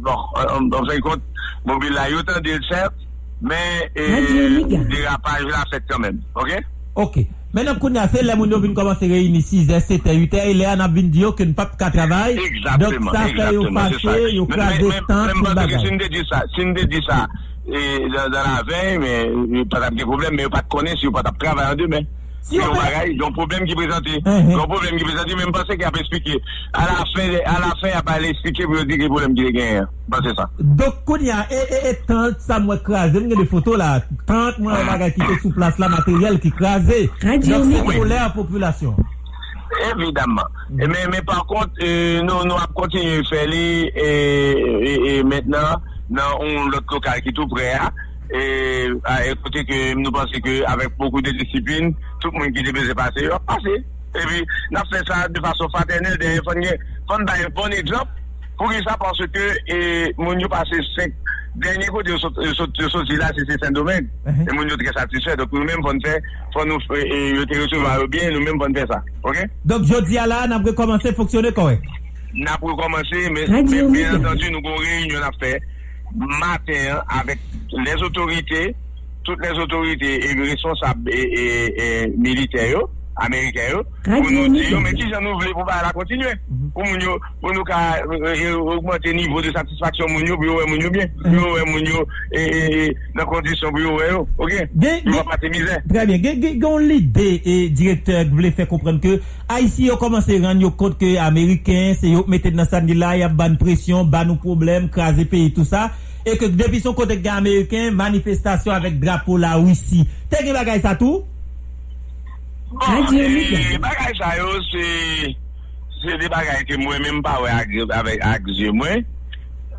Bon, on se compte, mobile la yo tan del set, men derapaj la fet quand même, ok? Ok. Menan koun ya se le moun yo vin komanse reyini 6, 7, 8, e le an ap vin diyo ke n pap ka travay. Exactement, Dok sa fe yo fache, yo. Sin de di sa, sin de di sa, dan la vey, men, patap ge problem, men yo pat konen si yo travay an de men. Si yon on bagay, yon problem ki prezante Mhm. Yon problem ki prezante, men mpase ki ap esplike A la fin, a la fin ap ale esplike Pou yon di ki problem ki de gen Mpase sa Dok koun ya, e, e, e, tant sa mwen krasi, mwen gen de foto la, tant mwen bagay ki te sou plas la, materyel ki krasi. Radio Dok se Mega. pou lè an populasyon. Evidemment Men, men par kont, euh, nou, nou ap kontinye fè li E, e, e maintenant Nan on lot lokal ki tou pre et à écouter que nous pensons qu'avec beaucoup de discipline, tout le monde qui devait se passer, va passer. Et puis, nous avons fait ça de façon fraternelle, de faire un bon exemple pour ça, parce que nous e, avons passé cinq derniers côtés de sortie là, c'est Saint-Domingue. Et nous sommes très satisfaits. Donc, nous-mêmes, on fait, nous e, recevoir bien, nous-mêmes, on fait ça. OK? Donc, je dis à là, nous avons commencé à fonctionner correct. Nous avons commencé, mais bien entendu, nous avons réunion à faire. Matin avec les autorités, toutes les autorités et les responsables et, et, et militaires américains yo, pour nous dire, mais qui j'en nous voulons pour pas la continuer. Pour nous, pour nous ka, euh, euh, augmenter le niveau de satisfaction moun yo, pour yo, moun yo bien, pour yo, moun yo, et, dans condition pour yo, ok? Nous va pas misère. Très bien. Gen l'idée et directeur qui voulait faire comprendre que Haïti yo commencé à rendre compte que Américains, c'est yo mettez dans ça là, y a ban pression, ban nous problème, craser pays, tout ça. Et que depuis son côté américain, manifestation avec drapeau la Russie. T'es gen bagay ça tout? Bon, Radio e, Mega. Bagay sa yo, se se de bagay ke mwen menm pa we ak, avek ak zye mwen,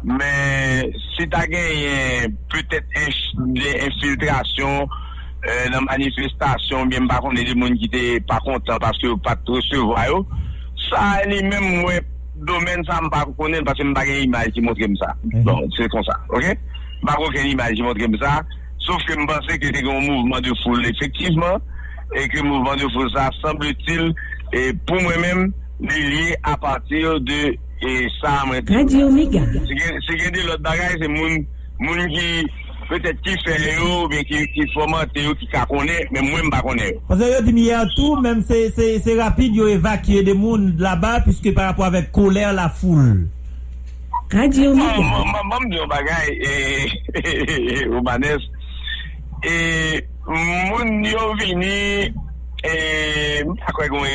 men si ta gen peut-et de infiltrasyon euh, nan manifestasyon, bien pa kon de de moun ki te pa kontan paske yo pat resevwa yo, sa li menm mwen domen sa m pa konen paske m bagay imaj ki montre m sa. Bon, se kon sa, ok? Pa konen imaj ki montre m sa, sauf ke m pense ke te gen mouvment de foule, efektiveman, et que le mouvement de foule, ça semble-t-il, et pour moi-même, lié à partir de et ça, Radio Mega. c'est que c'est que de l'autre bagage, c'est moun, moun qui, peut-être qui fait yo, mais qui, qui fomente yo, qui connaît, mais moi, m'pa connaît yo. Parce que dit hier tout, même c'est, c'est, c'est rapide, yo évacué des monde là-bas, puisque par rapport avec colère la foule. Radio Bon, Mega. moi, moi, m'di un bagay, et, Romanes, et, moun yo vini, et, m'pa kwe kon-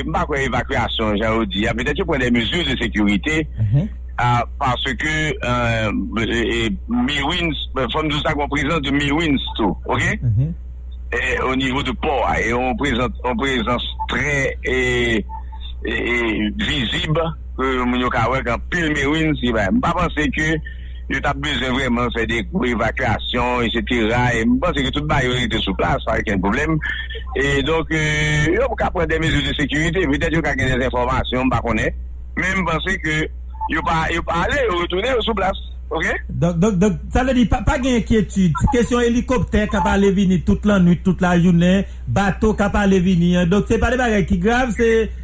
dit, peut-être yo prend des mesures de sécurité, Mhm. Parce que euh, euh, faut nous ça qu'on présente de Milwins tout, ok? Mhm. Et, au niveau de port, et on et visible que mon yo pas besoin vraiment faire des évacuations, etc. Et je pense que tout le était sous place, pas aucun problème. Et donc, yo pas prendre des mesures de sécurité, peut-être yo ka gagner des informations, pas connaît. Mais je pense que yo pas yo pas aller, retourner sous place. Donc, ça veut dire pas, pas d'inquiétude. Question hélicoptère qui pas venir toute la nuit, toute la journée, bateau qui pas venir. Donc, c'est pas des bagages qui graves, c'est m'dou là.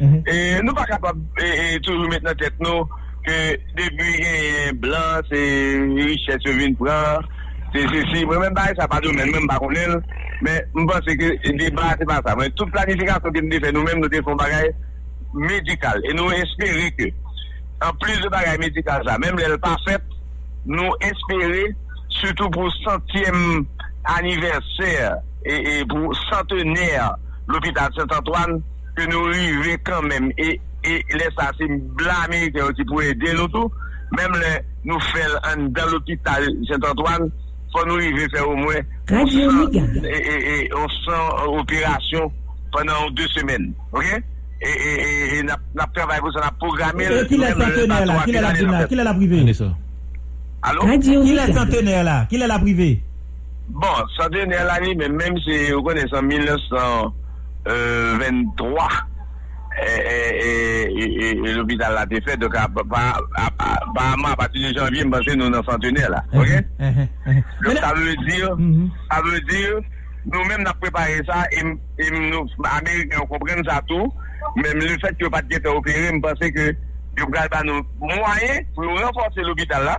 Mhm. Et nous pas capable et, et toujours mettre dans tête nous que depuis que blanc c'est richesse vient prendre c'est c'est moi même pas ça pas de même même pas connaître mais je pense que le débat c'est pas ça. Mais toute planification que nous fait nous-mêmes nous faisons bagaille médical. Et nous espérons que, en plus de bagaille médicale, ça, même l'elle pas faite, nous espérons, surtout pour centième anniversaire et, et pour centenaire l'hôpital Saint-Antoine, que nous arrivons quand même et, et laisse assez blâmer qui pour aider nous tout. Même le, nous faisons dans l'hôpital Saint-Antoine, faut nous arriver faire au moins Radio Méga. et, et, et on sent opération pendant deux semaines. OK? Et, et, et, et n'a n'a travaillé pour ça, n'a programmé. Et qui est centenaire là? bateau Qui est la à primaire Qui est la privée. Allô? Qui est centenaire là? Qui est la privée Bon, centenaire l'année, mais même si vous connaissez en 1923, et, et, et, et, et l'hôpital a été fait, donc à- apparemment partir de janvier, je pense que nous sommes dans centenaire là. OK? Eh, eh, eh. Donc ça veut dire, Mhm. ça veut dire, nous-mêmes, nous avons préparé ça, et, et nous, Américains, comprennent ça tout. Même le fait que pas de été opéré, je pense que nous avons nos moyens pour renforcer l'hôpital là,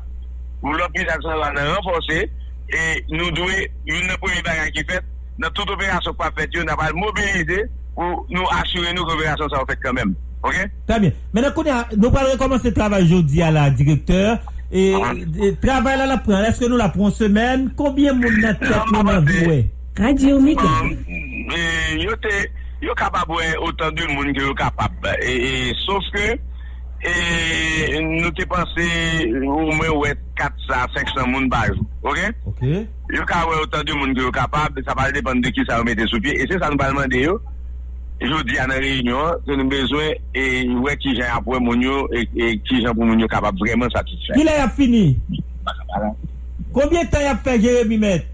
pour l'hôpital là, renforcer, et nous devons, une première bagarre qui fait, dans toute opération qu'on a faite, nous avons mobilisé pour nous assurer nous que l'opération ça fait quand même. OK? Très bien. Maintenant, nous allons recommencer le travail aujourd'hui à la directeur. Et, et travail là, la prend. Est-ce que nous la prenons semaine? Combien de monde n'a voué Radio. Um, et yo capable autant de monde que yo capable et, et sauf que et nous te pensé au moins ouais 400 500 monde par jour Ok? Yo ka wè otan de moun ki yo kapab, sa pa depan de ki sa yo mette sou pie. E se sa nou palman de yo, yo di an reynyon, se nou bezwen, e wè ki jen apwe moun yo, e, e ki jen pou moun yo kapab vremen satisfè. Ki la yap fini? Koubyen tan yap fè Jeremie Met?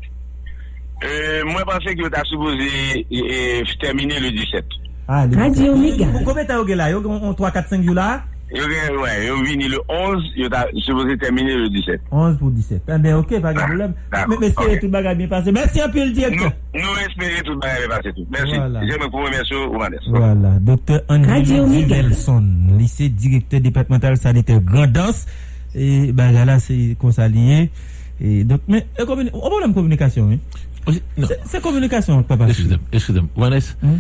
E, mwen panse ki yo ta souboze e, termine le 17. Ah, Radio Omega. Koubyen tan yo ge la? Yo 3, 4, 5 yo la? Yo gen, ouais, yo vini le 11, yo ta supposé terminer le 17. 11 pour 17. Ah ben ok, pas de problème. D'accord, Mais, mais c'est ok. tout le bagage bien passé. Merci un peu le Nous, directeur. nous espérons tout le bagage va passer tout. Merci. Voilà. Je me remercie au Manès. Voilà, docteur Radio André Méga. Nelson, lycée directeur départemental sanitaire Grandance. Et bah là, c'est qu'on s'allie. Et donc, mais, euh, communi- on problème communication, hein? Non, C'est- communication, papa. excusez-moi, excusez-moi. Vanessa, Hum.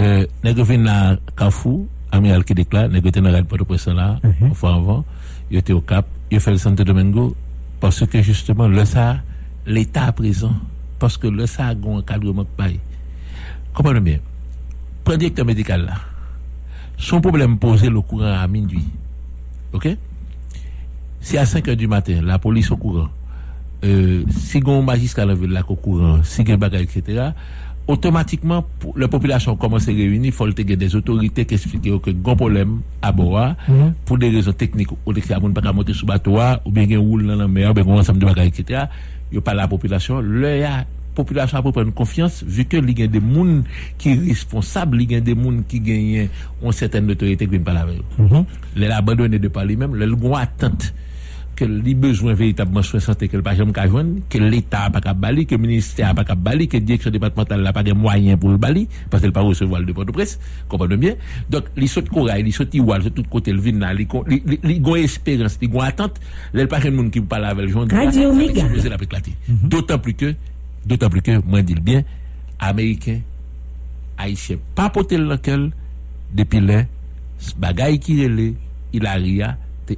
euh, nèg vin la Carrefour, amiral qui déclare, était dans la porte presse là, une fois avant, il était au Cap, il fait le Santo Domingo, parce que justement, le ça, l'État à présent, parce que le ça a un encadrement pas. Comprenez bien. Prends directeur médical là. Son problème posé le courant à minuit. OK? Si à 5 heures du matin, la police au courant, euh, si un magistrat dans la ville là au courant, si il bagage, etc., automatiquement, la population commence à réunir, il faut des autorités qui expliquent que un problème à Boa, pour des raisons techniques, ou des gens ne pas monter sous bateau, ou bien il roule dans la mer, ou bien un ensemble de bagages, etc., il pas la population, le la population a prendre confiance, vu que il y a des gens qui sont responsables, il y a des gens qui gagnent une certaine autorité qui viennent pas la avec eux. Les abandonner de par lui-même, les gens attente que les besoins véritablement soins santé que le pas jamais joindre, que l'État n'a pas qu'à bali, que le ministère n'a pas qu'à bali, que la direction départementale n'a pas de moyens pour le bali, parce qu'elle pas recevoir le dépôt de presse, comprenez bien? Donc, les sautes corail, les sautes iwal, de tout côté, le vin là, les con- les- les- les gon espérance, les gon attente, les pas de monde qui parle avec le joint. Radio la éclater. D'autant plus que, d'autant plus que, moi, dis le bien, Américains, Haïtiens, pas porter le lequel, depuis là, ce bagaille qui relait, il a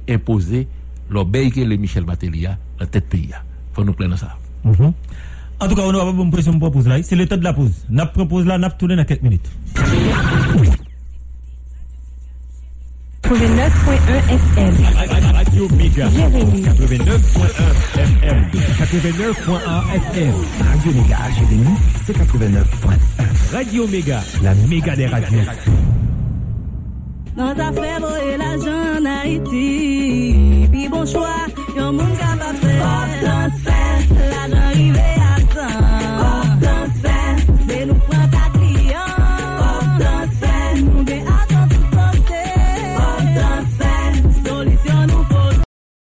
imposé, l'obéi que le Michel Batelia, la tête pays. Faut nous dans ça. Mhm. En tout cas, on n'a pas bonne pression pour pause là. C'est le temps de la pause. N'a propose là, n'a tourné dans quelques minutes. 89.1 FM. Radio Méga. Jérémy. 89.1 FM. 89.1 FM. Radio Méga Jérémy, c'est 89.1. Radio Méga. La méga des radios. La Haiti bon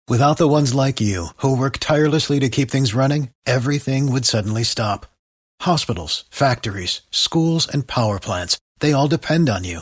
Without the ones like you, who work tirelessly to keep things running, everything would suddenly stop. Hospitals, factories, schools, and power plants, they all depend on you.